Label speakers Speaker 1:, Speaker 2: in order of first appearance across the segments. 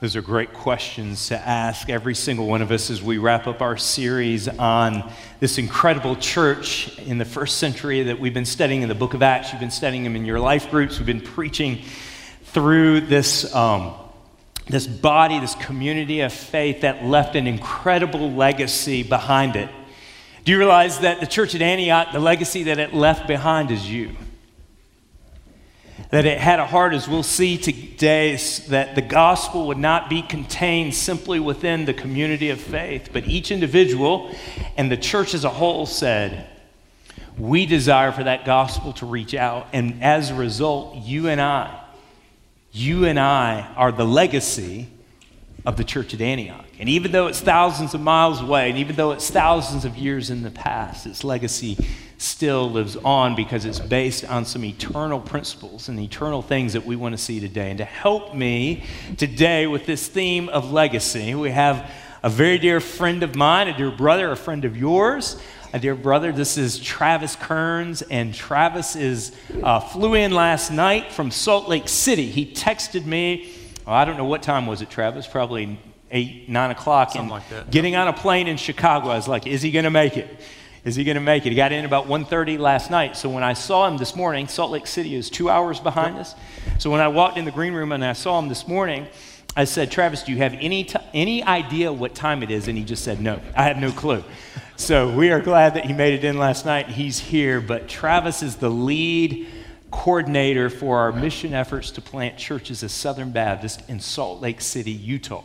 Speaker 1: Those are great questions to ask every single one of us as we wrap up our series on this incredible church in the first century that we've been studying in the book of Acts. You've been studying them in your life groups. We've been preaching through this, um, this body, this community of faith that left an incredible legacy behind it. Do you realize that the church at Antioch, the legacy that it left behind is you? That it had a heart, as we'll see today, that the gospel would not be contained simply within the community of faith, but each individual and the church as a whole said, We desire for that gospel to reach out. And as a result, you and I, you and I are the legacy of the church at Antioch. And even though it's thousands of miles away, and even though it's thousands of years in the past, its legacy still lives on because it's based on some eternal principles and eternal things that we want to see today. And to help me today with this theme of legacy, we have a very dear friend of mine, a dear brother, a friend of yours. A dear brother, this is Travis Kerns, and Travis is uh, flew in last night from Salt Lake City. He texted me. Well, I don't know what time was it, Travis? Probably eight, nine o'clock.
Speaker 2: Something and like that.
Speaker 1: Getting on a plane in Chicago, I was like, "Is he going to make it? Is he going to make it? He got in about 1.30 last night. So when I saw him this morning, Salt Lake City is two hours behind yep. us. So when I walked in the green room and I saw him this morning, I said, Travis, do you have any, t- any idea what time it is? And he just said, no, I have no clue. so we are glad that he made it in last night. He's here. But Travis is the lead coordinator for our mission efforts to plant churches as Southern Baptist in Salt Lake City, Utah.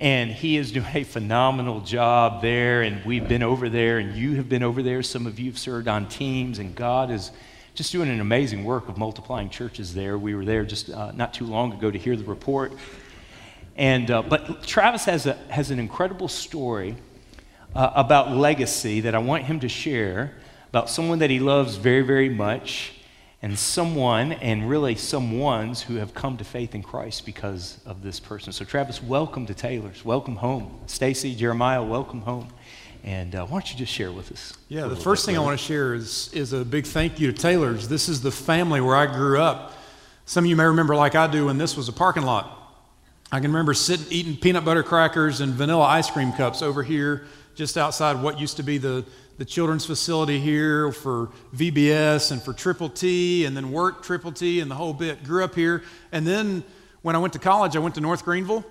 Speaker 1: And he is doing a phenomenal job there. And we've been over there, and you have been over there. Some of you have served on teams, and God is just doing an amazing work of multiplying churches there. We were there just uh, not too long ago to hear the report. And, uh, but Travis has, a, has an incredible story uh, about legacy that I want him to share about someone that he loves very, very much and someone, and really some ones who have come to faith in Christ because of this person. So, Travis, welcome to Taylor's. Welcome home. Stacy, Jeremiah, welcome home. And uh, why don't you just share with us?
Speaker 2: Yeah, the first thing I want to share is, is a big thank you to Taylor's. This is the family where I grew up. Some of you may remember, like I do, when this was a parking lot. I can remember sitting eating peanut butter crackers and vanilla ice cream cups over here just outside what used to be the the children's facility here for VBS and for Triple T, and then worked Triple T and the whole bit. Grew up here. And then when I went to college, I went to North Greenville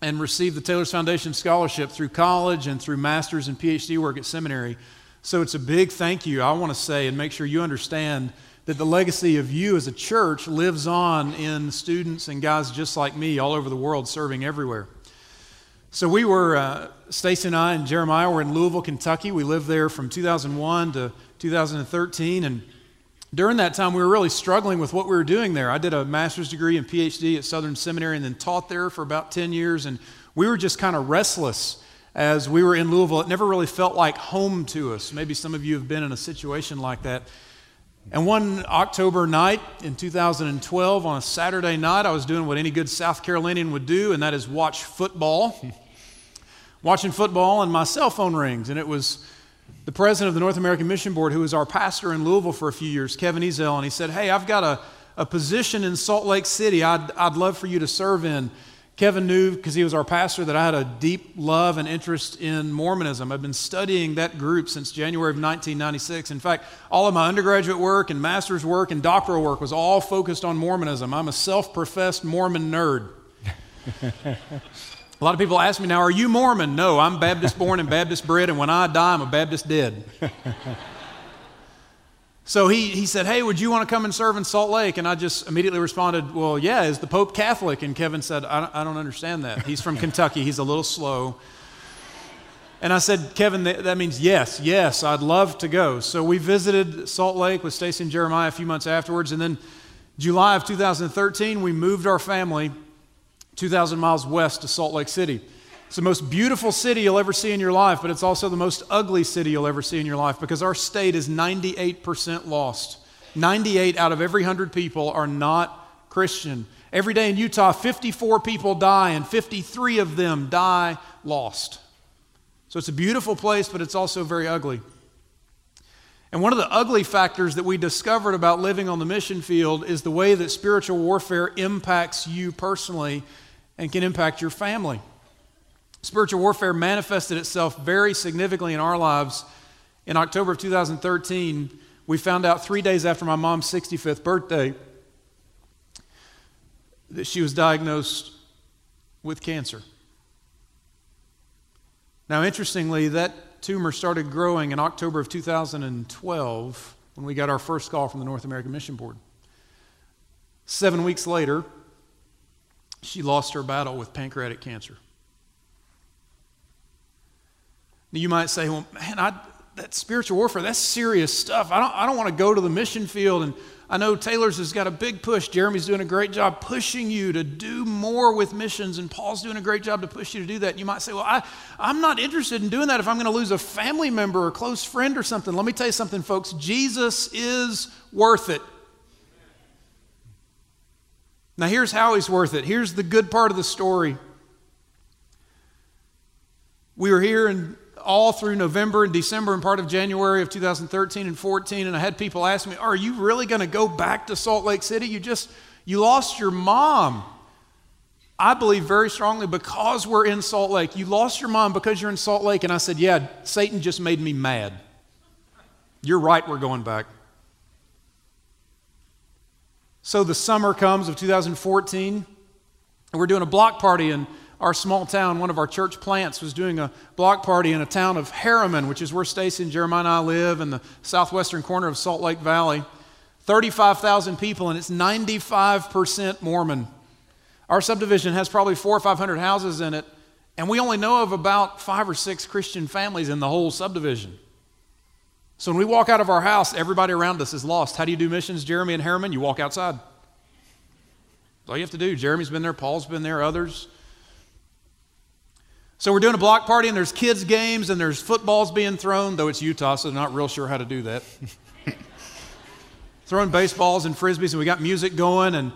Speaker 2: and received the Taylor's Foundation Scholarship through college and through master's and PhD work at seminary. So it's a big thank you, I want to say, and make sure you understand that the legacy of you as a church lives on in students and guys just like me all over the world serving everywhere. So we were, uh, Stacy and I and Jeremiah were in Louisville, Kentucky. We lived there from 2001 to 2013. And during that time, we were really struggling with what we were doing there. I did a master's degree and PhD at Southern Seminary and then taught there for about 10 years. And we were just kind of restless as we were in Louisville. It never really felt like home to us. Maybe some of you have been in a situation like that. And one October night in 2012, on a Saturday night, I was doing what any good South Carolinian would do, and that is watch football. Watching football, and my cell phone rings, and it was the president of the North American Mission Board, who was our pastor in Louisville for a few years, Kevin Ezell, and he said, Hey, I've got a, a position in Salt Lake City I'd, I'd love for you to serve in. Kevin knew, because he was our pastor, that I had a deep love and interest in Mormonism. I've been studying that group since January of 1996. In fact, all of my undergraduate work and master's work and doctoral work was all focused on Mormonism. I'm a self professed Mormon nerd. a lot of people ask me now, Are you Mormon? No, I'm Baptist born and Baptist bred, and when I die, I'm a Baptist dead. So he, he said, Hey, would you want to come and serve in Salt Lake? And I just immediately responded, Well, yeah, is the Pope Catholic? And Kevin said, I don't, I don't understand that. He's from Kentucky, he's a little slow. And I said, Kevin, that means yes, yes, I'd love to go. So we visited Salt Lake with Stacy and Jeremiah a few months afterwards. And then July of 2013, we moved our family 2,000 miles west to Salt Lake City. It's the most beautiful city you'll ever see in your life, but it's also the most ugly city you'll ever see in your life because our state is 98% lost. 98 out of every 100 people are not Christian. Every day in Utah, 54 people die, and 53 of them die lost. So it's a beautiful place, but it's also very ugly. And one of the ugly factors that we discovered about living on the mission field is the way that spiritual warfare impacts you personally and can impact your family. Spiritual warfare manifested itself very significantly in our lives. In October of 2013, we found out three days after my mom's 65th birthday that she was diagnosed with cancer. Now, interestingly, that tumor started growing in October of 2012 when we got our first call from the North American Mission Board. Seven weeks later, she lost her battle with pancreatic cancer. You might say, well, man, I, that spiritual warfare, that's serious stuff. I don't, I don't want to go to the mission field and I know Taylor's has got a big push. Jeremy's doing a great job pushing you to do more with missions, and Paul's doing a great job to push you to do that. And you might say, Well, I, I'm not interested in doing that if I'm going to lose a family member or close friend or something. Let me tell you something, folks. Jesus is worth it. Now, here's how he's worth it. Here's the good part of the story. We were here in all through November and December and part of January of 2013 and 14, and I had people ask me, "Are you really going to go back to Salt Lake City? You just you lost your mom." I believe very strongly because we're in Salt Lake. You lost your mom because you're in Salt Lake, and I said, "Yeah, Satan just made me mad." You're right. We're going back. So the summer comes of 2014, and we're doing a block party in our small town, one of our church plants was doing a block party in a town of Herriman, which is where Stacy and Jeremiah and I live in the southwestern corner of Salt Lake Valley. 35,000 people, and it's 95% Mormon. Our subdivision has probably four or 500 houses in it, and we only know of about five or six Christian families in the whole subdivision. So when we walk out of our house, everybody around us is lost. How do you do missions, Jeremy and Herriman? You walk outside. That's all you have to do. Jeremy's been there, Paul's been there, others. So we're doing a block party, and there's kids' games, and there's footballs being thrown, though it's Utah, so they're not real sure how to do that. Throwing baseballs and frisbees, and we got music going, and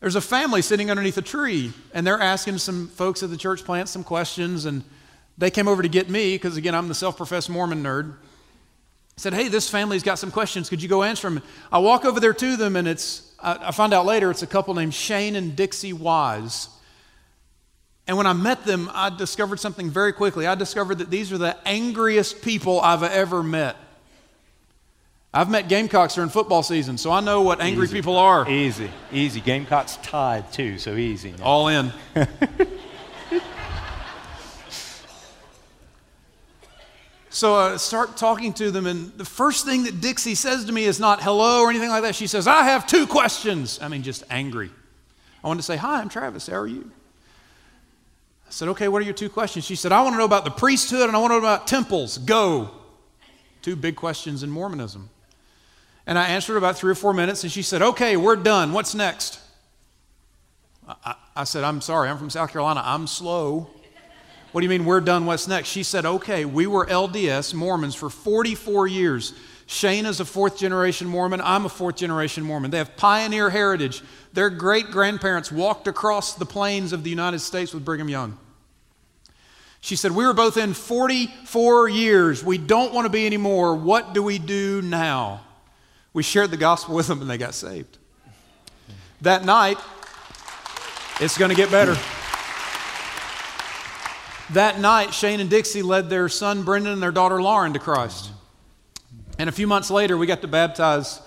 Speaker 2: there's a family sitting underneath a tree, and they're asking some folks at the church plant some questions, and they came over to get me, because again, I'm the self professed Mormon nerd. Said, Hey, this family's got some questions. Could you go answer them? I walk over there to them, and it's, I, I find out later, it's a couple named Shane and Dixie Wise. And when I met them, I discovered something very quickly. I discovered that these are the angriest people I've ever met. I've met Gamecocks during football season, so I know what angry
Speaker 1: easy.
Speaker 2: people are.
Speaker 1: Easy, easy. Gamecocks tied too, so easy. Now.
Speaker 2: All in. so I start talking to them, and the first thing that Dixie says to me is not hello or anything like that. She says, I have two questions. I mean, just angry. I wanted to say, Hi, I'm Travis. How are you? I said, Okay, what are your two questions? She said, I want to know about the priesthood and I want to know about temples. Go. Two big questions in Mormonism. And I answered about three or four minutes, and she said, Okay, we're done. What's next? I, I, said, I'm sorry, I'm from South Carolina. I'm slow. What do you mean we're done? What's next? She said, Okay, we were LDS Mormons for 44 years. Shane is a fourth generation Mormon. I'm a fourth generation Mormon. They have pioneer heritage. Their great grandparents walked across the plains of the United States with Brigham Young. She said, We were both in 44 years. We don't want to be anymore. What do we do now? We shared the gospel with them and they got saved. That night, it's going to get better. That night, Shane and Dixie led their son Brendan and their daughter Lauren to Christ. And a few months later, we got to baptize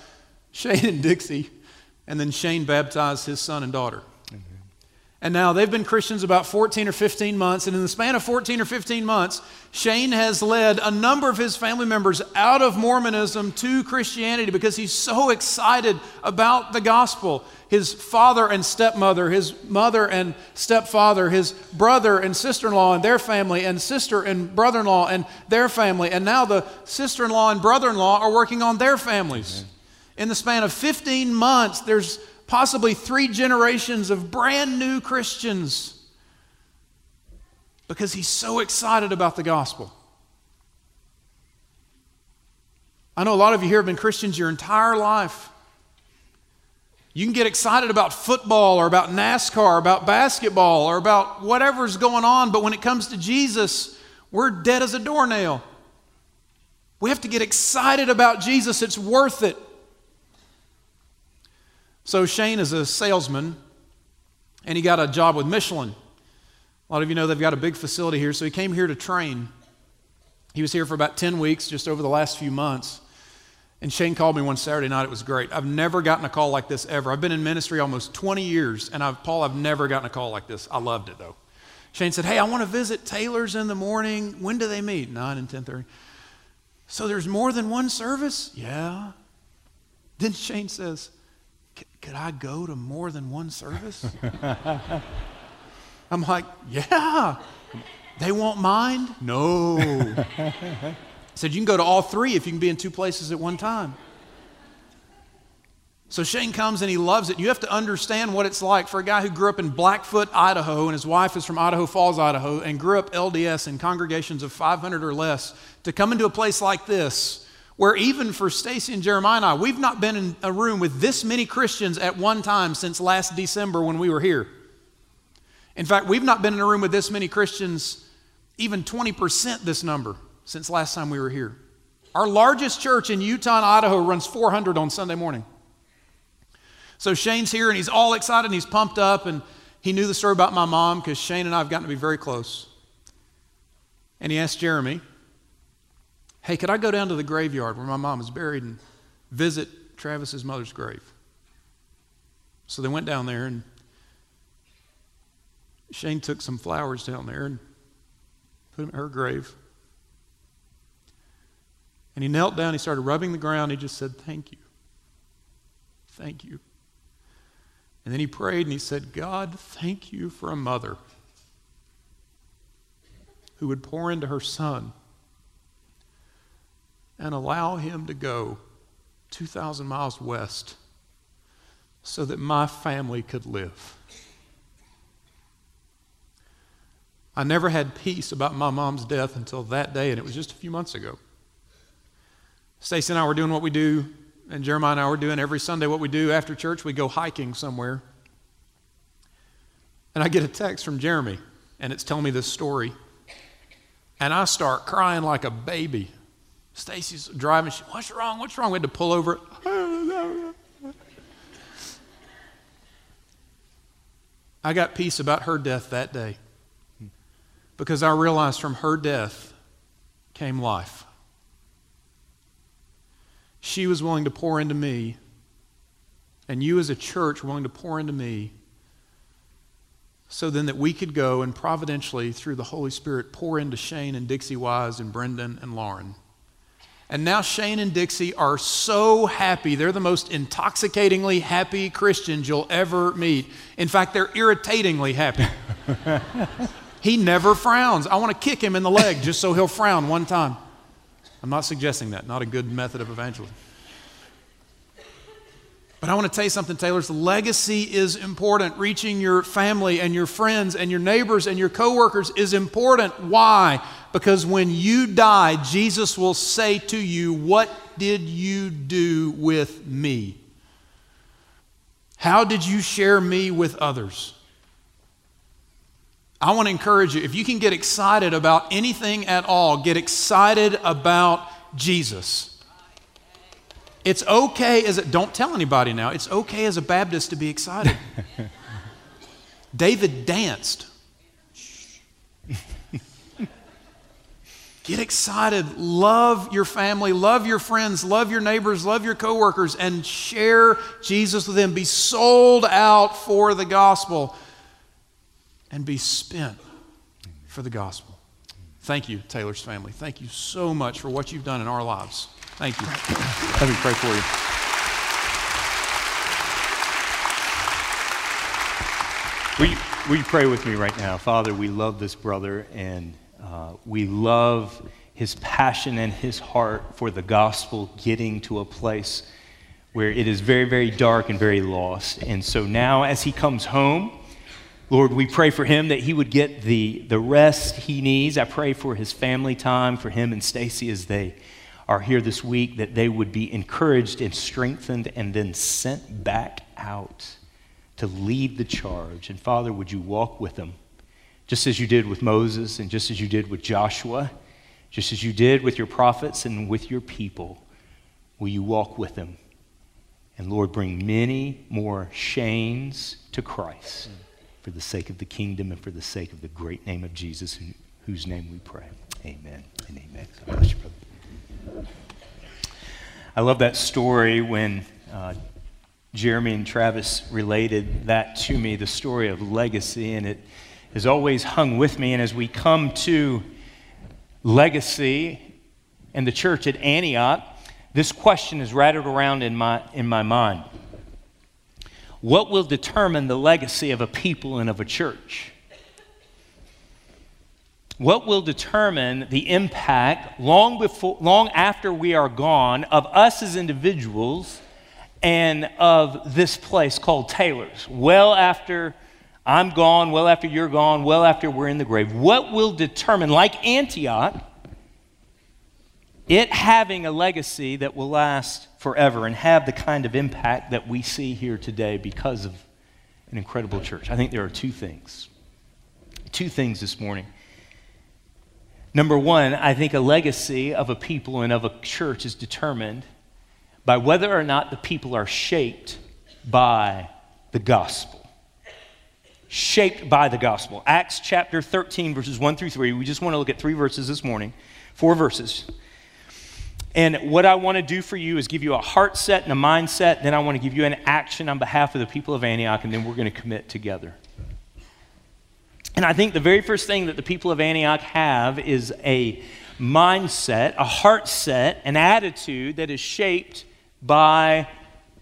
Speaker 2: Shane and Dixie, and then Shane baptized his son and daughter. And now they've been Christians about 14 or 15 months. And in the span of 14 or 15 months, Shane has led a number of his family members out of Mormonism to Christianity because he's so excited about the gospel. His father and stepmother, his mother and stepfather, his brother and sister in law and their family, and sister and brother in law and their family. And now the sister in law and brother in law are working on their families. Amen. In the span of 15 months, there's possibly three generations of brand new Christians because he's so excited about the gospel. I know a lot of you here have been Christians your entire life. You can get excited about football or about NASCAR, or about basketball, or about whatever's going on, but when it comes to Jesus, we're dead as a doornail. We have to get excited about Jesus. It's worth it. So Shane is a salesman and he got a job with Michelin. A lot of you know they've got a big facility here, so he came here to train. He was here for about 10 weeks just over the last few months. And Shane called me one Saturday night. It was great. I've never gotten a call like this ever. I've been in ministry almost 20 years, and I've, Paul, I've never gotten a call like this. I loved it though. Shane said, "Hey, I want to visit Taylor's in the morning. When do they meet? 9 and 10:30." So there's more than one service? Yeah. Then Shane says, "Could I go to more than one service?" I'm like, "Yeah." They won't mind? No. said, You can go to all three if you can be in two places at one time. So Shane comes and he loves it. You have to understand what it's like for a guy who grew up in Blackfoot, Idaho, and his wife is from Idaho Falls, Idaho, and grew up LDS in congregations of 500 or less, to come into a place like this, where even for Stacy and Jeremiah and I, we've not been in a room with this many Christians at one time since last December when we were here. In fact, we've not been in a room with this many Christians, even 20% this number since last time we were here. Our largest church in Utah and Idaho runs 400 on Sunday morning. So Shane's here and he's all excited and he's pumped up and he knew the story about my mom because Shane and I have gotten to be very close. And he asked Jeremy, Hey, could I go down to the graveyard where my mom is buried and visit Travis's mother's grave? So they went down there and Shane took some flowers down there and put them in her grave. And he knelt down, he started rubbing the ground, he just said, Thank you. Thank you. And then he prayed and he said, God, thank you for a mother who would pour into her son and allow him to go 2,000 miles west so that my family could live. I never had peace about my mom's death until that day, and it was just a few months ago. Stacy and I were doing what we do, and Jeremiah and I were doing every Sunday what we do after church. We go hiking somewhere. And I get a text from Jeremy, and it's telling me this story. And I start crying like a baby. Stacy's driving. She, What's wrong? What's wrong? We had to pull over. I got peace about her death that day because I realized from her death came life. She was willing to pour into me, and you as a church willing to pour into me, so then that we could go and providentially, through the Holy Spirit, pour into Shane and Dixie Wise and Brendan and Lauren. And now Shane and Dixie are so happy. They're the most intoxicatingly happy Christians you'll ever meet. In fact, they're irritatingly happy. he never frowns. I want to kick him in the leg just so he'll frown one time. I'm not suggesting that, not a good method of evangelism. But I want to tell you something, Taylor's legacy is important. Reaching your family and your friends and your neighbors and your coworkers is important. Why? Because when you die, Jesus will say to you, What did you do with me? How did you share me with others? I want to encourage you if you can get excited about anything at all, get excited about Jesus. It's okay as a, don't tell anybody now. It's okay as a Baptist to be excited. David danced. Get excited. Love your family, love your friends, love your neighbors, love your coworkers, and share Jesus with them. Be sold out for the gospel and be spent for the gospel. Thank you, Taylor's family. Thank you so much for what you've done in our lives. Thank you. Let me pray for
Speaker 1: you. Will you, will you pray with me right now? Father, we love this brother and uh, we love his passion and his heart for the gospel getting to a place where it is very, very dark and very lost. And so now, as he comes home, Lord, we pray for him that he would get the, the rest he needs. I pray for his family time, for him and Stacy as they are here this week, that they would be encouraged and strengthened and then sent back out to lead the charge. And Father, would you walk with them, just as you did with Moses and just as you did with Joshua, just as you did with your prophets and with your people? Will you walk with them? And Lord, bring many more Shanes to Christ. for the sake of the kingdom and for the sake of the great name of Jesus, whose name we pray. Amen and amen. God bless you, brother. I love that story when uh, Jeremy and Travis related that to me, the story of legacy, and it has always hung with me. And as we come to legacy and the church at Antioch, this question is rattled around in my, in my mind. What will determine the legacy of a people and of a church? What will determine the impact long, before, long after we are gone of us as individuals and of this place called Taylor's, well after I'm gone, well after you're gone, well after we're in the grave. What will determine, like Antioch, it having a legacy that will last forever and have the kind of impact that we see here today because of an incredible church? I think there are two things. Two things this morning. Number one, I think a legacy of a people and of a church is determined by whether or not the people are shaped by the gospel. Shaped by the gospel. Acts chapter 13, verses 1 through 3. We just want to look at three verses this morning, four verses. And what I want to do for you is give you a heart set and a mindset. Then I want to give you an action on behalf of the people of Antioch, and then we're going to commit together. And I think the very first thing that the people of Antioch have is a mindset, a heart set, an attitude that is shaped by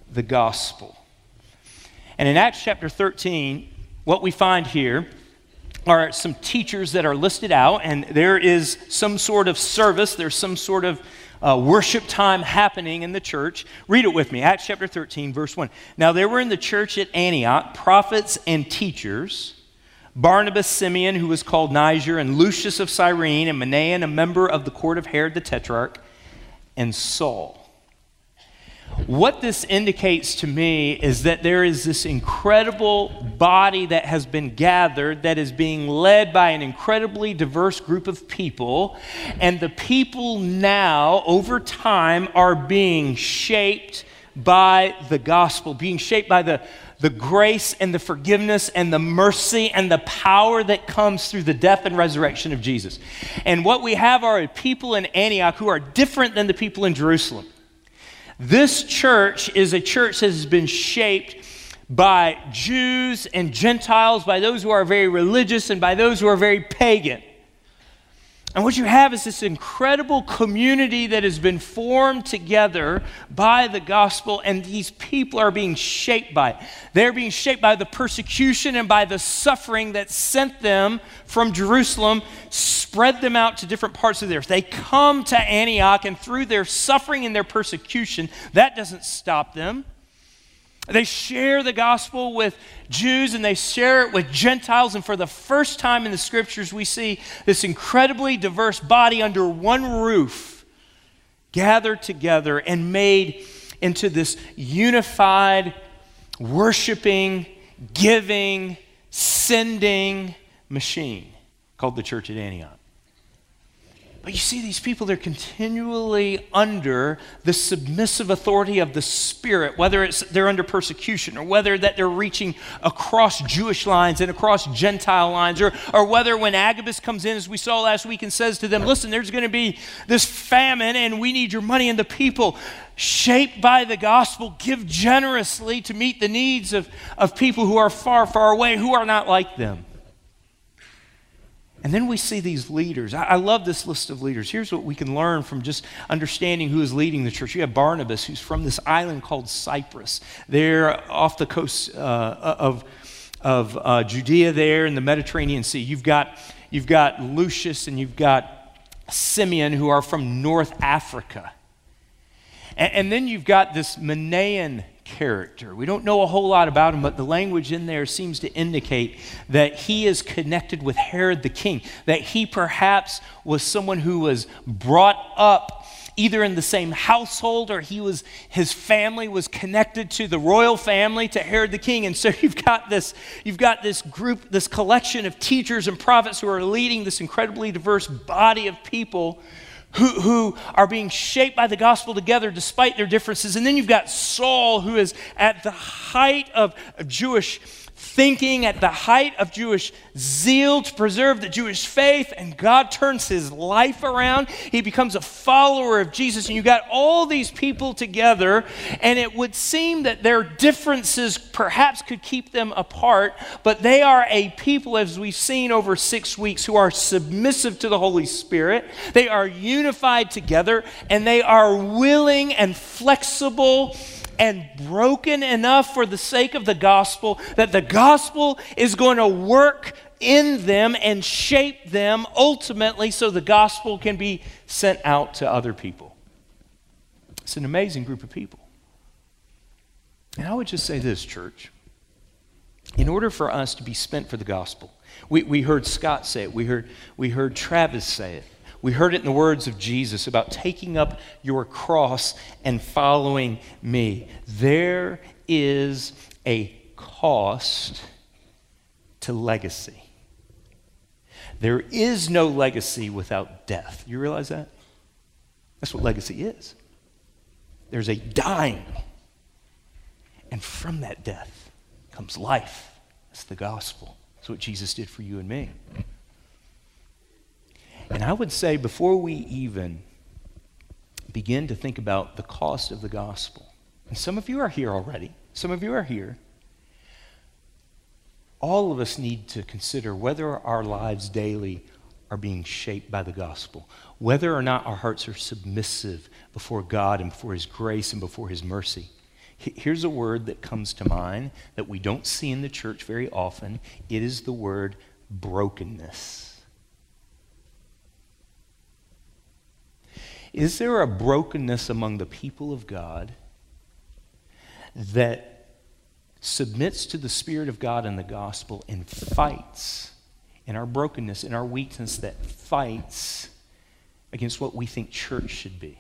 Speaker 1: the gospel. And in Acts chapter 13, what we find here are some teachers that are listed out, and there is some sort of service, there's some sort of uh, worship time happening in the church. Read it with me Acts chapter 13, verse 1. Now there were in the church at Antioch prophets and teachers. Barnabas, Simeon, who was called Niger, and Lucius of Cyrene, and Manaen, a member of the court of Herod the Tetrarch, and Saul. What this indicates to me is that there is this incredible body that has been gathered that is being led by an incredibly diverse group of people. And the people now, over time, are being shaped by the gospel, being shaped by the, the grace and the forgiveness and the mercy and the power that comes through the death and resurrection of Jesus. And what we have are people in Antioch who are different than the people in Jerusalem. This church is a church that has been shaped by Jews and Gentiles, by those who are very religious and by those who are very pagan. And what you have is this incredible community that has been formed together by the gospel, and these people are being shaped by it. They're being shaped by the persecution and by the suffering that sent them from Jerusalem, spread them out to different parts of the earth. They come to Antioch, and through their suffering and their persecution, that doesn't stop them. They share the gospel with Jews and they share it with Gentiles. And for the first time in the scriptures, we see this incredibly diverse body under one roof gathered together and made into this unified, worshiping, giving, sending machine called the church at Antioch. But you see, these people, they're continually under the submissive authority of the Spirit, whether it's they're under persecution or whether that they're reaching across Jewish lines and across Gentile lines, or, or whether when Agabus comes in, as we saw last week, and says to them, Listen, there's going to be this famine and we need your money, and the people, shaped by the gospel, give generously to meet the needs of, of people who are far, far away, who are not like them. And then we see these leaders. I, I, love this list of leaders. Here's what we can learn from just understanding who is leading the church. You have Barnabas, who's from this island called Cyprus. They're off the coast uh, of, of uh, Judea, there in the Mediterranean Sea. You've got, you've got Lucius and you've got Simeon, who are from North Africa. And, and then you've got this Manaen character. We don't know a whole lot about him, but the language in there seems to indicate that he is connected with Herod the king, that he perhaps was someone who was brought up either in the same household or he was his family was connected to the royal family to Herod the king and so you've got this you've got this group this collection of teachers and prophets who are leading this incredibly diverse body of people who, who are being shaped by the gospel together despite their differences. And then you've got Saul, who is at the height of, Jewish thinking at the height of Jewish zeal to preserve the Jewish faith, and God turns his life around. He becomes a follower of Jesus, and you got all these people together, and it would seem that their differences perhaps could keep them apart, but they are a people, as we've seen over six weeks, who are submissive to the Holy Spirit. They are unified together, and they are willing and flexible and broken enough for the sake of the gospel that the gospel is going to work in them and shape them ultimately so the gospel can be sent out to other people. It's an amazing group of people. And I would just say this, church. In order for us to be spent for the gospel, we, we heard Scott say it, we heard, we heard Travis say it. We heard it in the words of Jesus about taking up your cross and following me. There is a cost to legacy. There is no legacy without death. You realize that? That's what legacy is. There's a dying, and from that death comes life. That's the gospel. That's what Jesus did for you and me. And I would say before we even begin to think about the cost of the gospel, and some of you are here already, some of you are here, all of us need to consider whether our lives daily are being shaped by the gospel, whether or not our hearts are submissive before God and before His grace and before His mercy. Here's a word that comes to mind that we don't see in the church very often it is the word brokenness. Is there a brokenness among the people of God that submits to the Spirit of God and the gospel and fights in our brokenness, in our weakness, that fights against what we think church should be?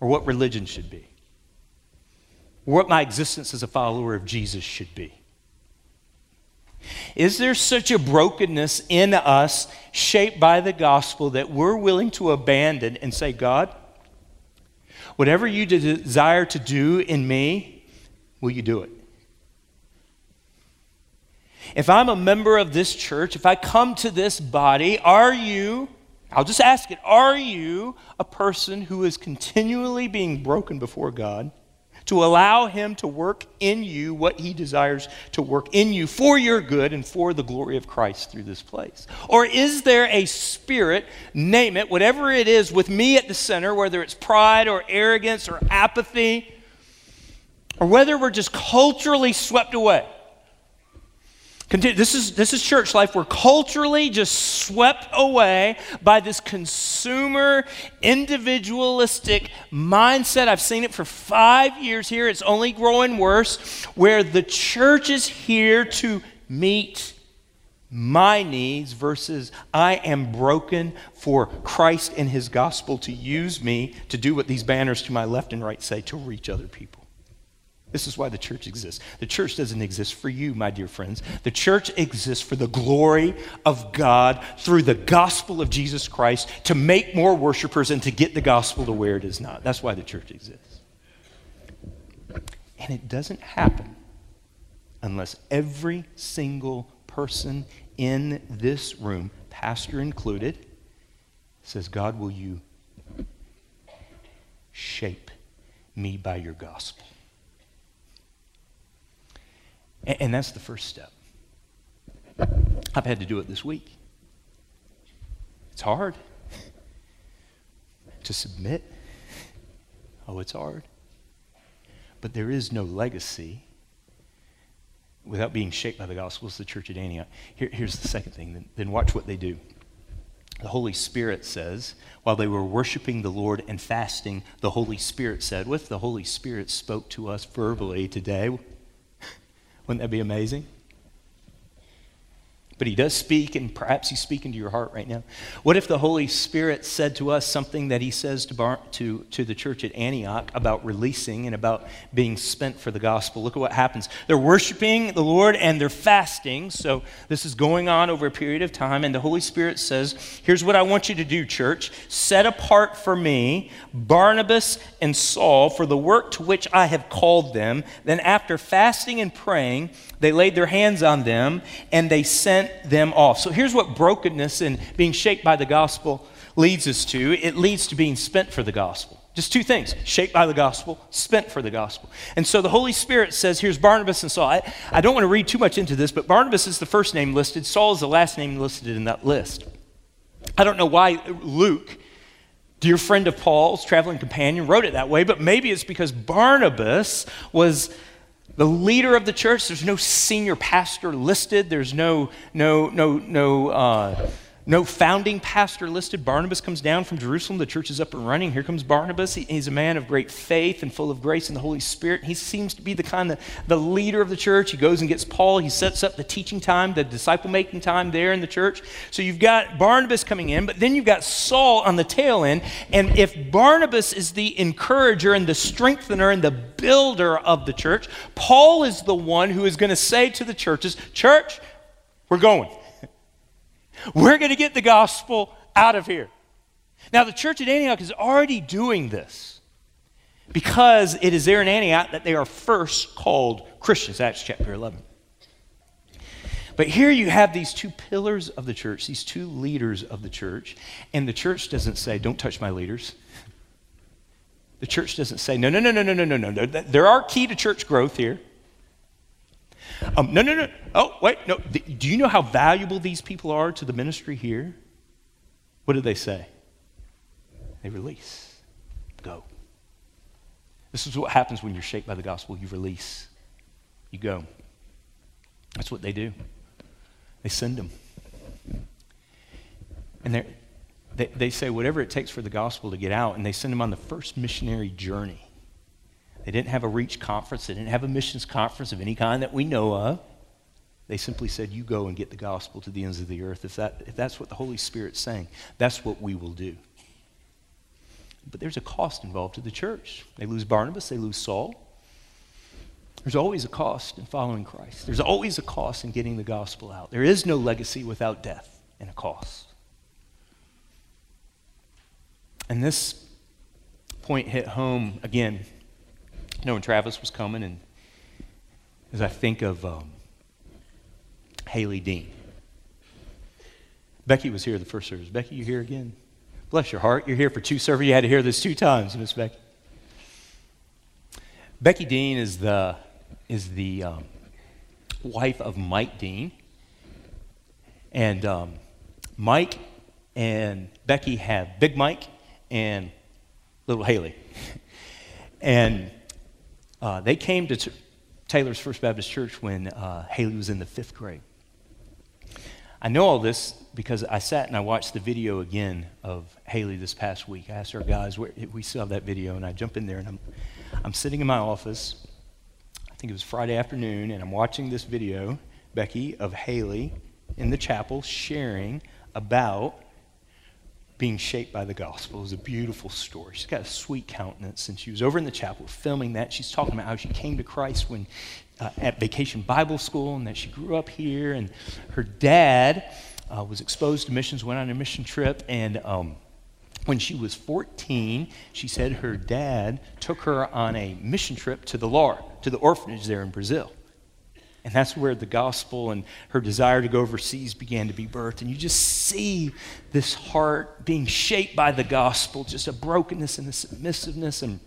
Speaker 1: Or what religion should be? Or what my existence as a follower of Jesus should be? Is there such a brokenness in us shaped by the gospel that we're willing to abandon and say, God, whatever you desire to do in me, will you do it? If I'm a member of this church, if I come to this body, are you, I'll just ask it, are you a person who is continually being broken before God? To allow Him to work in you what He desires to work in you for your good and for the glory of Christ through this place? Or is there a spirit, name it, whatever it is, with me at the center, whether it's pride or arrogance or apathy, or whether we're just culturally swept away? Continue. This is, this is church life. We're culturally just swept away by this consumer, individualistic mindset. I've seen it for five years here. It's only growing worse, where the church is here to meet my needs versus I am broken for Christ and his gospel to use me to do what these banners to my left and right say to reach other people. This is why the church exists. The church doesn't exist for you, my dear friends. The church exists for the glory of God through the gospel of Jesus Christ to make more worshipers and to get the gospel to where it is not. That's why the church exists. And it doesn't happen unless every single person in this room, pastor included, says, God, will you shape me by your gospel? And, and that's the first step. I've had to do it this week. It's hard to submit. Oh, it's hard. But there is no legacy without being shaped by the gospel. It's the church at Antioch. Here, here's the second thing. Then, then watch what they do. The Holy Spirit says, while they were worshiping the Lord and fasting, the Holy Spirit said, What if the Holy Spirit spoke to us verbally today? Wouldn't that be amazing? But he does speak, and perhaps he's speaking to your heart right now. What if the Holy Spirit said to us something that he says to, Bar- to, to the church at Antioch about releasing and about being spent for the gospel? Look at what happens. They're worshiping the Lord and they're fasting. So this is going on over a period of time, and the Holy Spirit says, Here's what I want you to do, church. Set apart for me Barnabas and Saul for the work to which I have called them. Then, after fasting and praying, they laid their hands on them and they sent them off. So here's what brokenness and being shaped by the gospel leads us to it leads to being spent for the gospel. Just two things shaped by the gospel, spent for the gospel. And so the Holy Spirit says, Here's Barnabas and Saul. I, I don't want to read too much into this, but Barnabas is the first name listed, Saul is the last name listed in that list. I don't know why Luke, dear friend of Paul's, traveling companion, wrote it that way, but maybe it's because Barnabas was the leader of the church. There's no senior pastor listed. There's no no no no uh, no founding pastor listed. Barnabas comes down from Jerusalem. The church is up and running. Here comes Barnabas. He, he's a man of great faith and full of grace and the Holy Spirit. He seems to be the kind of the leader of the church. He goes and gets Paul. He sets up the teaching time, the disciple making time there in the church. So you've got Barnabas coming in, but then you've got Saul on the tail end. And if Barnabas is the encourager and the strengthener and the builder of the church, Paul is the one who is going to say to the churches, Church, we're going. We're going to get the gospel out of here. Now, the church at Antioch is already doing this because it is there in Antioch that they are first called Christians. Acts chapter 11. But here you have these two pillars of the church, these two leaders of the church, and the church doesn't say, Don't touch my leaders. The church doesn't say, No, no, no, no, no, no, no, no. There are key to church growth here. Um, no, no, no. Oh, wait, no. Do you know how valuable these people are to the ministry here? What did they say? They release. Go. This is what happens when you're shaped by the gospel. You release. You go. That's what they do. They send them. And they, they say whatever it takes for the gospel to get out, and they send them on the first missionary journey. They didn't have a reach conference, they didn't have a missions conference of any kind that we know of. They simply said, You go and get the gospel to the ends of the earth. If, that, if that's what the Holy Spirit's saying, that's what we will do. But there's a cost involved to the church. They lose Barnabas, they lose Saul. There's always a cost in following Christ. There's always a cost in getting the gospel out. There is no legacy without death and a cost. And this point hit home again you know, when Travis was coming, and as I think of um, Haley Dean, Becky was here the first service. Becky, you here again? Bless your heart. You're here for two services. You had to hear this two times, Miss Becky. Becky Dean is the is the um, wife of Mike Dean, and um, Mike and Becky have Big Mike and little Haley, and uh, they came to t- Taylor's First Baptist Church when uh, Haley was in the fifth grade. I know all this because I sat and I watched the video again of Haley this past week. I asked our guys, where, we have that video, and I jump in there and I'm, I'm sitting in my office. I think it was Friday afternoon, and I'm watching this video, Becky, of Haley in the chapel sharing about being shaped by the gospel. It was a beautiful story. She's got a sweet countenance, and she was over in the chapel filming that. She's talking about how she came to Christ when uh, at Vacation Bible School, and that she grew up here, and her dad uh, was exposed to missions, went on a mission trip, and um, when she was 14, she said her dad took her on a mission trip to the LAR, to the orphanage there in Brazil. And that's where the gospel and her desire to go overseas began to be birthed. And you just see this heart being shaped by the gospel, just a brokenness and a submissiveness. And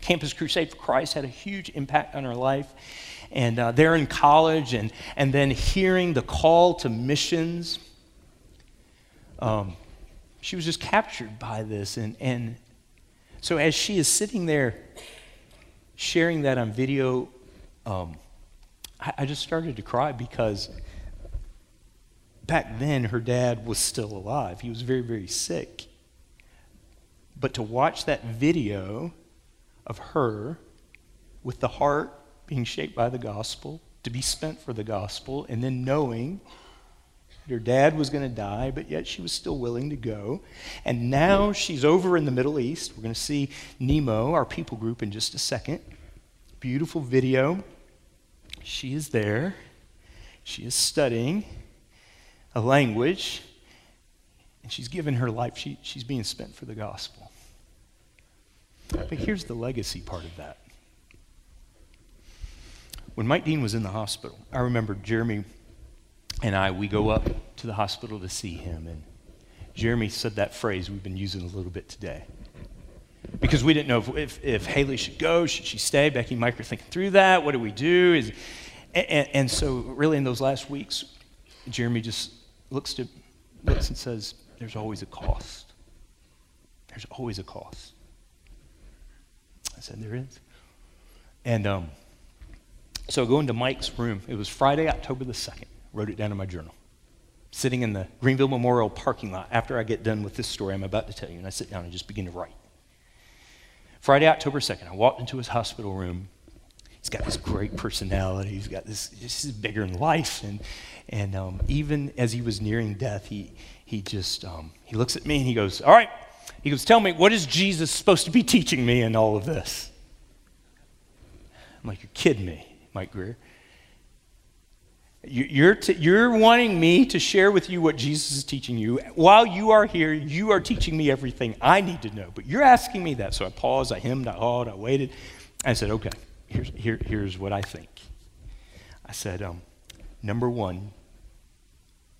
Speaker 1: Campus Crusade for Christ had a huge impact on her life. And uh, they're in college, and, and then hearing the call to missions, um, she was just captured by this. And, and so as she is sitting there sharing that on video, um, I, I just started to cry because back then her dad was still alive. He was very, very sick. But to watch that video of her with the heart being shaped by the gospel, to be spent for the gospel, and then knowing that Her dad was going to die, but yet she was still willing to go. And now she's over in the Middle East. We're going to see Nemo, our people group, in just a second. Beautiful video. She is there. She is studying a language, and she's given her life. She, she's being spent for the gospel. But here's the legacy part of that. When Mike Dean was in the hospital, I remember Jeremy and I, we go up to the hospital to see him. And Jeremy said that phrase we've been using a little bit today. Because we didn't know if, if, if Haley should go, should she stay? Becky and Mike are thinking through that. What do we do? Is, and, and so, really, in those last weeks, Jeremy just looks, to, looks and says, There's always a cost. There's always a cost. I said, There is. And um, so I go into Mike's room. It was Friday, October the 2nd. Wrote it down in my journal. Sitting in the Greenville Memorial parking lot after I get done with this story I'm about to tell you, and I sit down and just begin to write. Friday, October 2nd, I walked into his hospital room. He's got this great personality. He's got this, this is bigger than life. And, and um, even as he was nearing death, he, he just, um, he looks at me and he goes, all right. He goes, tell me, what is Jesus supposed to be teaching me in all of this? I'm like, you're kidding me, Mike Greer. You're, t- you're wanting me to share with you what Jesus is teaching you. While you are here, you are teaching me everything I need to know. But you're asking me that. So I paused, I hemmed, I hawed, I waited. I said, okay, here's, here, here's what I think. I said, um, number one,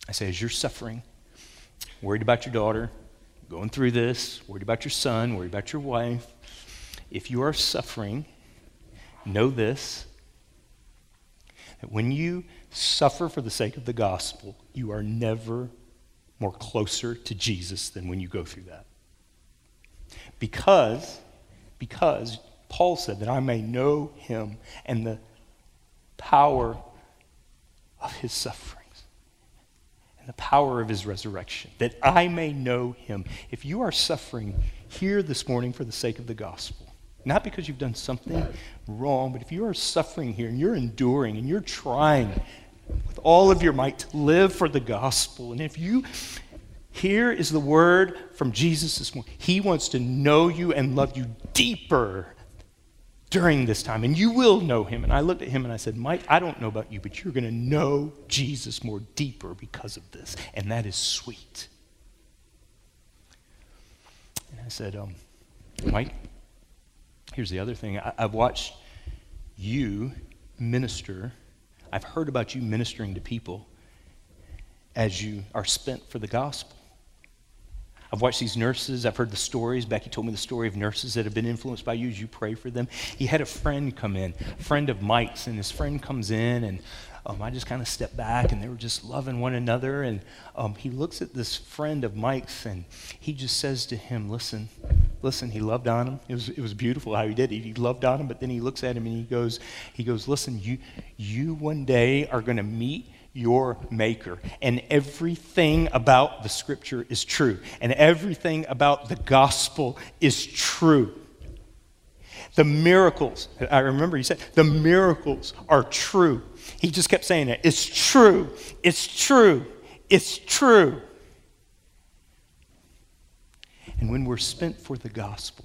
Speaker 1: I say, as you're suffering, worried about your daughter, going through this, worried about your son, worried about your wife, if you are suffering, know this that when you suffer for the sake of the gospel, you are never more closer to Jesus than when you go through that. Because, because Paul said that I may know him and the power of his sufferings and the power of his resurrection, that I may know him. If you are suffering here this morning for the sake of the gospel, not because you've done something wrong, but if you are suffering here and you're enduring and you're trying with all of your might to live for the gospel, and if you, here is the word from Jesus this morning. He wants to know you and love you deeper during this time, and you will know him. And I looked at him and I said, Mike, I don't know about you, but you're going to know Jesus more deeper because of this, and that is sweet. And I said, um, Mike, Here's the other thing I, have watched you minister, I've heard about you ministering to people as you are spent for the gospel. I've watched these nurses. I've heard the stories. Becky told me the story of nurses that have been influenced by you as you pray for them. He had a friend come in, a friend of Mike's, and his friend comes in, and um, I just kind of stepped back, and they were just loving one another. And um, he looks at this friend of Mike's, and he just says to him, Listen, listen, he loved on him. It was, it was beautiful how he did it. He loved on him, but then he looks at him and he goes, he goes, listen, you, you one day are going to meet your maker. And everything about the scripture is true. And everything about the gospel is true. The miracles, I remember he said, the miracles are true. He just kept saying it. It's true. It's true. It's true. And when we're spent for the gospel,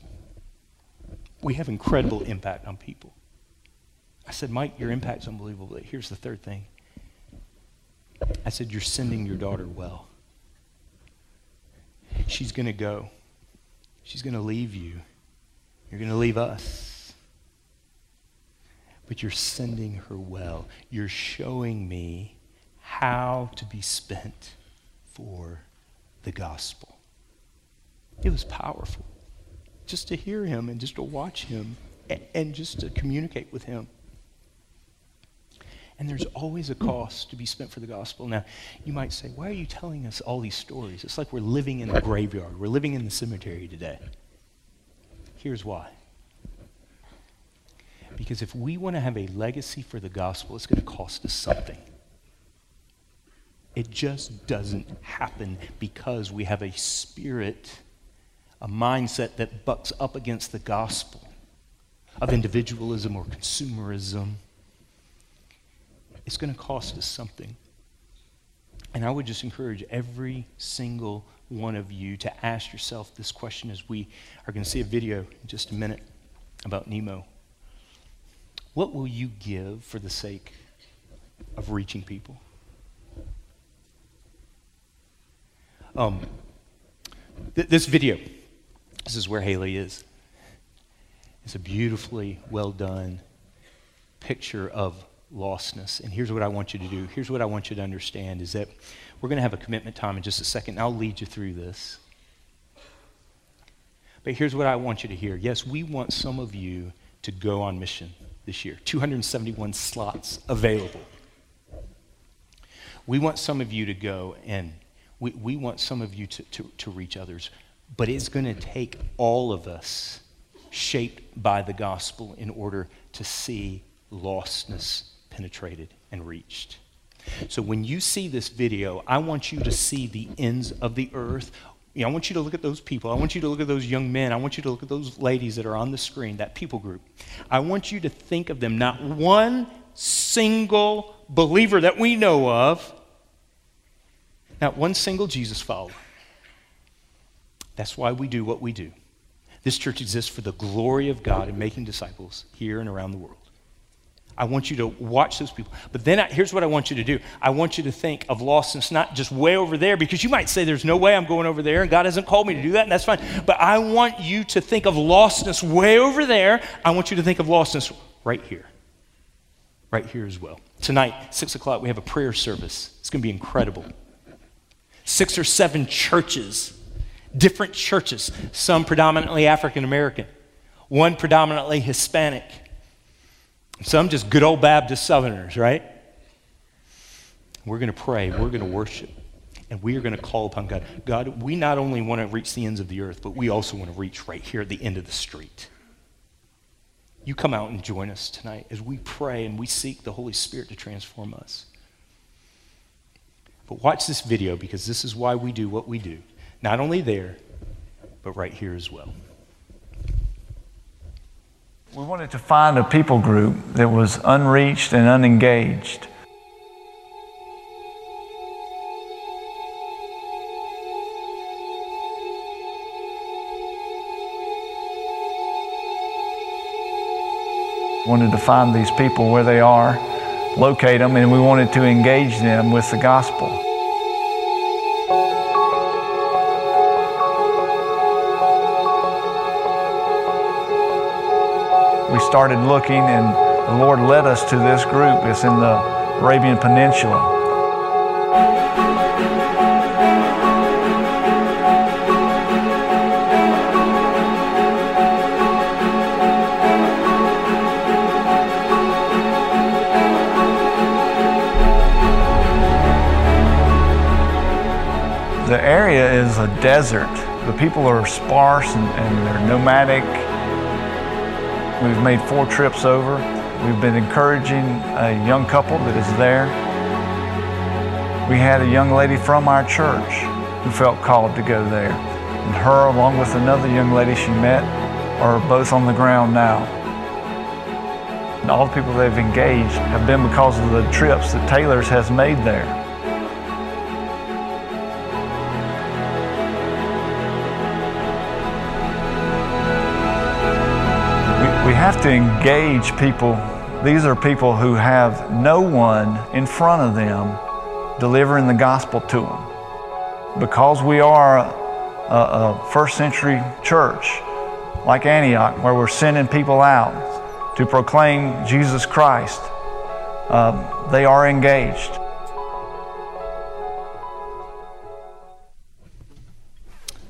Speaker 1: we have incredible impact on people. I said, Mike, your impact's unbelievable. But here's the third thing. I said, You're sending your daughter well. She's going to go. She's going to leave you. You're going to leave us. But you're sending her well. You're showing me how to be spent for the gospel. It was powerful just to hear him and just to watch him and, just to communicate with him. And there's always a cost to be spent for the gospel. Now, you might say, why are you telling us all these stories? It's like we're living in a graveyard, we're living in the cemetery today. Here's why. Because if we want to have a legacy for the gospel, it's going to cost us something. It just doesn't happen because we have a spirit a mindset that bucks up against the gospel of individualism or consumerism. It's going to cost us something. And I would just encourage every single one of you to ask yourself this question as we are going to see a video in just a minute about Nemo. What will you give for the sake of reaching people? Um, th- this video, this is where Haley is. It's a beautifully well done picture of lostness. And here's what I want you to do. Here's what I want you to understand is that we're going to have a commitment time in just a second, I'll lead you through this. But here's what I want you to hear. Yes, we want some of you to go on mission this year. 271 slots available. We want some of you to go and we, we want some of you to, to, to reach others. But it's going to take all of us shaped by the gospel in order to see lostness penetrated and reached. So when you see this video, I want you to see the ends of the earth. You know, I want you to look at those people. I want you to look at those young men. I want you to look at those ladies that are on the screen, that people group. I want you to think of them, not one single believer that we know of, not one single Jesus follower. That's why we do what we do. This church exists for the glory of God and making disciples here and around the world. I want you to watch those people. But then I, here's what I want you to do I want you to think of lostness not just way over there, because you might say, There's no way I'm going over there, and God hasn't called me to do that, and that's fine. But I want you to think of lostness way over there. I want you to think of lostness right here. Right here as well. Tonight, 6 o'clock, we have a prayer service. It's going to be incredible. Six or seven churches, different churches, some predominantly African American, one predominantly Hispanic some just good old Baptist Southerners, right? We're going to pray, we're going to worship, and we are going to call upon God. God, we not only want to reach the ends of the earth, but we also want to reach right here at the end of the street. You come out and join us tonight as we pray and we seek the Holy Spirit to transform us. But watch this video because this is why we do what we do. Not only there, but right here as well.
Speaker 3: We wanted to find a people group that was unreached and unengaged. wanted to find these people where they are, locate them, and we wanted to engage them with the gospel. We started looking, and the Lord led us to this group. It's in the Arabian Peninsula. The area is a desert. The people are sparse and, and they're nomadic We've made four trips over. We've been encouraging a young couple that is there. We had a young lady from our church who felt called to go there. And her, along with another young lady she met, are both on the ground now. And all the people they've engaged have been because of the trips that Taylor's has made there. Have to engage people. These are people who have no one in front of them delivering the gospel to them. Because we are a, a first century church like Antioch, where we're sending people out to proclaim Jesus Christ, uh, they are engaged.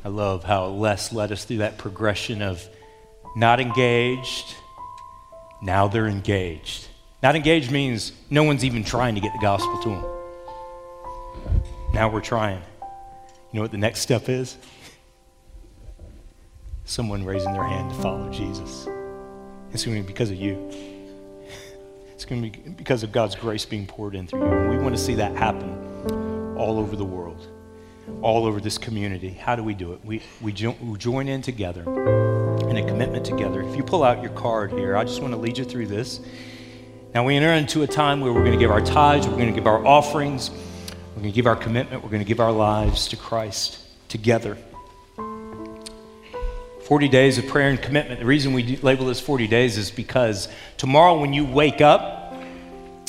Speaker 1: I love how Les led us through that progression of not engaged, now they're engaged. Not engaged means no one's even trying to get the gospel to them. Now we're trying. You know what the next step is? Someone raising their hand to follow Jesus. It's going to be because of you. It's going to be because of God's grace being poured in through you. And we want to see that happen all over the world, all over this community. How do we do it? We, we, jo- we join in together and a commitment together. If you pull out your card here, I just want to lead you through this. Now, we enter into a time where we're going to give our tithes, we're going to give our offerings. We're going to give our commitment. We're going to give our lives to Christ together. 40 days of prayer and commitment. The reason we label this 40 days is because tomorrow, when you wake up,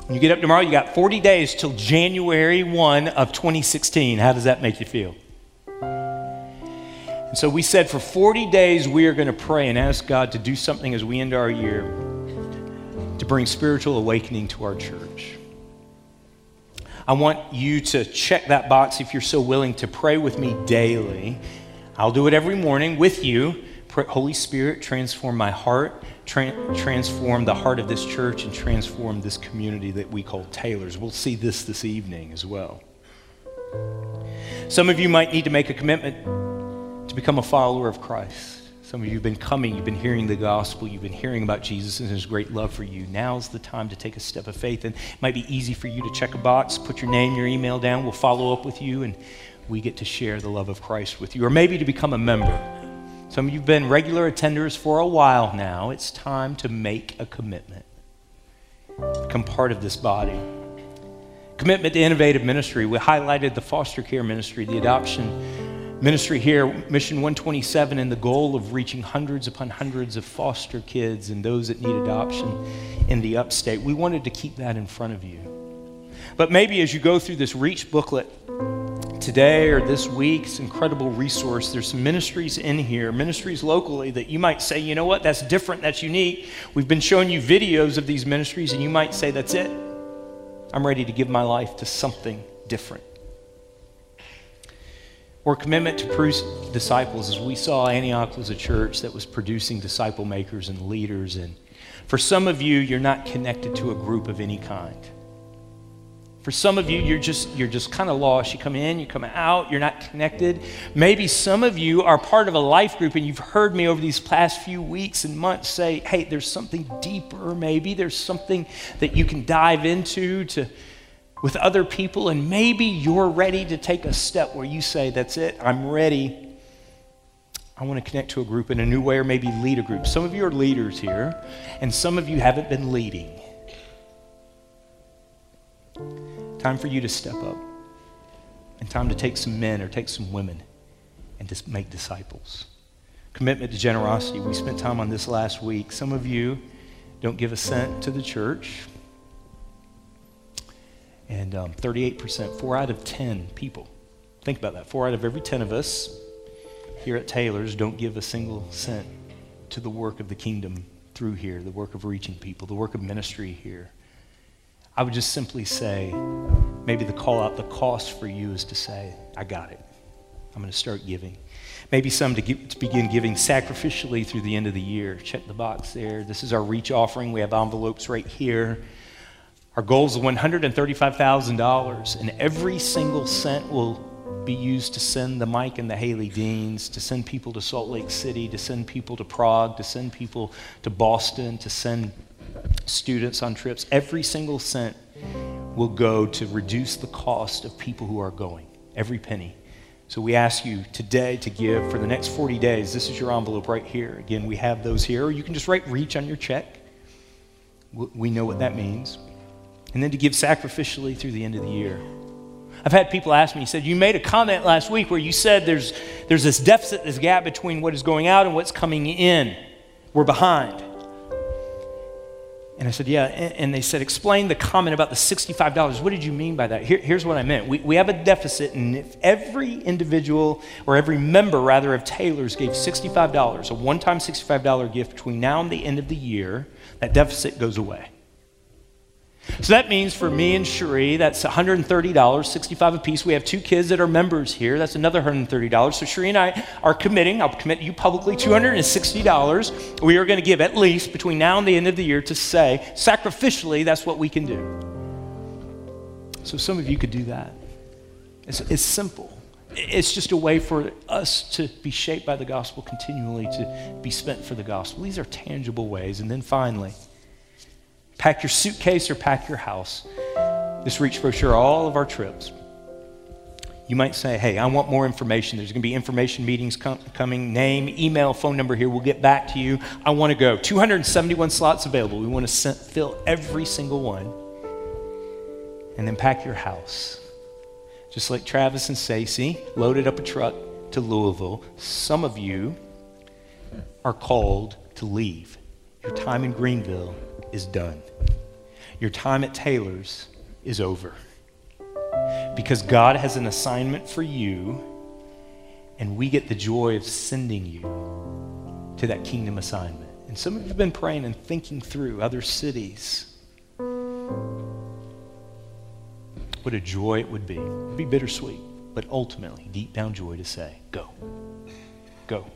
Speaker 1: when you get up tomorrow, you got 40 days till January 1 of 2016. How does that make you feel? So we said for 40 days we are going to pray and ask God to do something as we end our year to bring spiritual awakening to our church. I want you to check that box if you're so willing to pray with me daily. I'll do it every morning with you. Holy Spirit, transform my heart, tra- transform the heart of this church, and transform this community that we call Taylors. We'll see this this evening as well. Some of you might need to make a commitment become a follower of Christ. Some of you have been coming, you've been hearing the gospel, you've been hearing about Jesus and his great love for you. Now's the time to take a step of faith. And it might be easy for you to check a box, put your name, your email down. We'll follow up with you, and we get to share the love of Christ with you. Or maybe to become a member. Some of you have been regular attenders for a while now. It's time to make a commitment, become part of this body. Commitment to innovative ministry. We highlighted the foster care ministry, the adoption ministry here, Mission 127, and the goal of reaching hundreds upon hundreds of foster kids and those that need adoption in the upstate. We wanted to keep that in front of you. But maybe as you go through this Reach booklet today or this week's incredible resource, there's some ministries in here, ministries locally that you might say, you know what, that's different, that's unique. We've been showing you videos of these ministries, and you might say, that's it. I'm ready to give my life to something different or commitment to produce disciples, as we saw Antioch was a church that was producing disciple makers and leaders. And for some of you, you're not connected to a group of any kind. For some of you, you're just you're just kind of lost. You come in, you come out, you're not connected. Maybe some of you are part of a life group and you've heard me over these past few weeks and months say, hey, there's something deeper, maybe. There's something that you can dive into to with other people, and maybe you're ready to take a step where you say, That's it, I'm ready. I want to connect to a group in a new way, or maybe lead a group. Some of you are leaders here, and some of you haven't been leading. Time for you to step up, and time to take some men or take some women and just make disciples. Commitment to generosity. We spent time on this last week. Some of you don't give a cent to the church. And um, 38%, four out of 10 people. Think about that. Four out of every 10 of us here at Taylor's don't give a single cent to the work of the kingdom through here, the work of reaching people, the work of ministry here. I would just simply say, maybe the call out, the cost for you is to say, I got it. I'm going to start giving. Maybe some to, give, to, begin giving sacrificially through the end of the year. Check the box there. This is our reach offering. We have envelopes right here. Our goal is $135,000, and every single cent will be used to send the Mike and the Haley Deans, to send people to Salt Lake City, to send people to Prague, to send people to Boston, to send students on trips. Every single cent will go to reduce the cost of people who are going, every penny. So we ask you today to give for the next 40 days. This is your envelope right here. Again, we have those here. Or you can just write reach on your check. We know what that means and then to give sacrificially through the end of the year. I've had people ask me, he said, You made a comment last week where you said there's, there's this deficit, this gap between what is going out and what's coming in. We're behind. And I said, Yeah. And they said, Explain the comment about the $65. What did you mean by that? Here, here's what I meant. We, we have a deficit, and if every individual, or every member rather, of Taylor's gave $65, a one time $65 gift between now and the end of the year, that deficit goes away. So that means for me and Cherie, that's $130, 65 apiece. We have two kids that are members here. That's another $130. So Cherie and I are committing, I'll commit you publicly, $260. We are going to give at least between now and the end of the year to say, sacrificially, that's what we can do. So some of you could do that. It's, it's simple. It's just a way for us to be shaped by the gospel continually, to be spent for the gospel. These are tangible ways. And then finally, Pack your suitcase or pack your house. This reach brochure, all of our trips. You might say, hey, I want more information. There's going to be information meetings com- coming. Name, email, phone number here. We'll get back to you. I want to go. 271 slots available. We want to fill every single one. And then pack your house. just like Travis and Stacy loaded up a truck to Louisville, some of you are called to leave. Your time in Greenville is done. Your time at Taylor's is over. Because God has an assignment for you, and we get the joy of sending you to that kingdom assignment. And some of you have been praying and thinking through other cities. What a joy it would be. It would be bittersweet, but ultimately, deep down joy to say, Go. Go.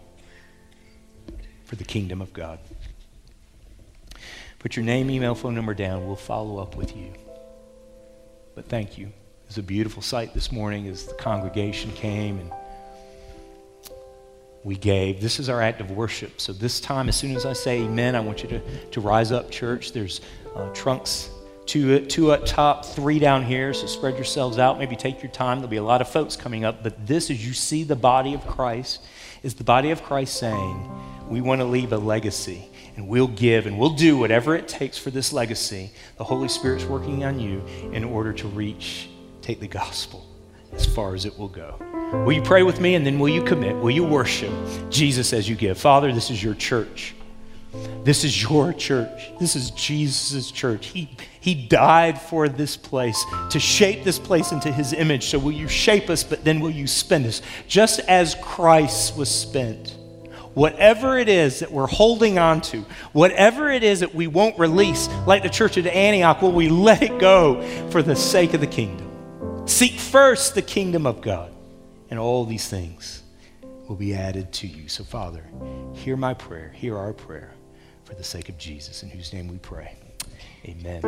Speaker 1: For the kingdom of God. Put your name, email, phone number down. We'll follow up with you. But thank you. It was a beautiful sight this morning as the congregation came and we gave. This is our act of worship. So, this time, as soon as I say amen, I want you to, to rise up, church. There's uh, trunks, two, two up top, three down here. So, spread yourselves out. Maybe take your time. There'll be a lot of folks coming up. But this, as you see the body of Christ, is the body of Christ saying, We want to leave a legacy. And we'll give and we'll do whatever it takes for this legacy. The Holy Spirit's working on you in order to reach, take the gospel as far as it will go. Will you pray with me and then will you commit? Will you worship Jesus as you give? Father, this is your church. This is your church. This is Jesus' church. He, he died for this place to shape this place into his image. So will you shape us, but then will you spend us? Just as Christ was spent. Whatever it is that we're holding on to, whatever it is that we won't release, like the church at Antioch, will we let it go for the sake of the kingdom? Seek first the kingdom of God and all these things will be added to you. So, Father, hear my prayer, hear our prayer for the sake of Jesus, in whose name we pray. Amen.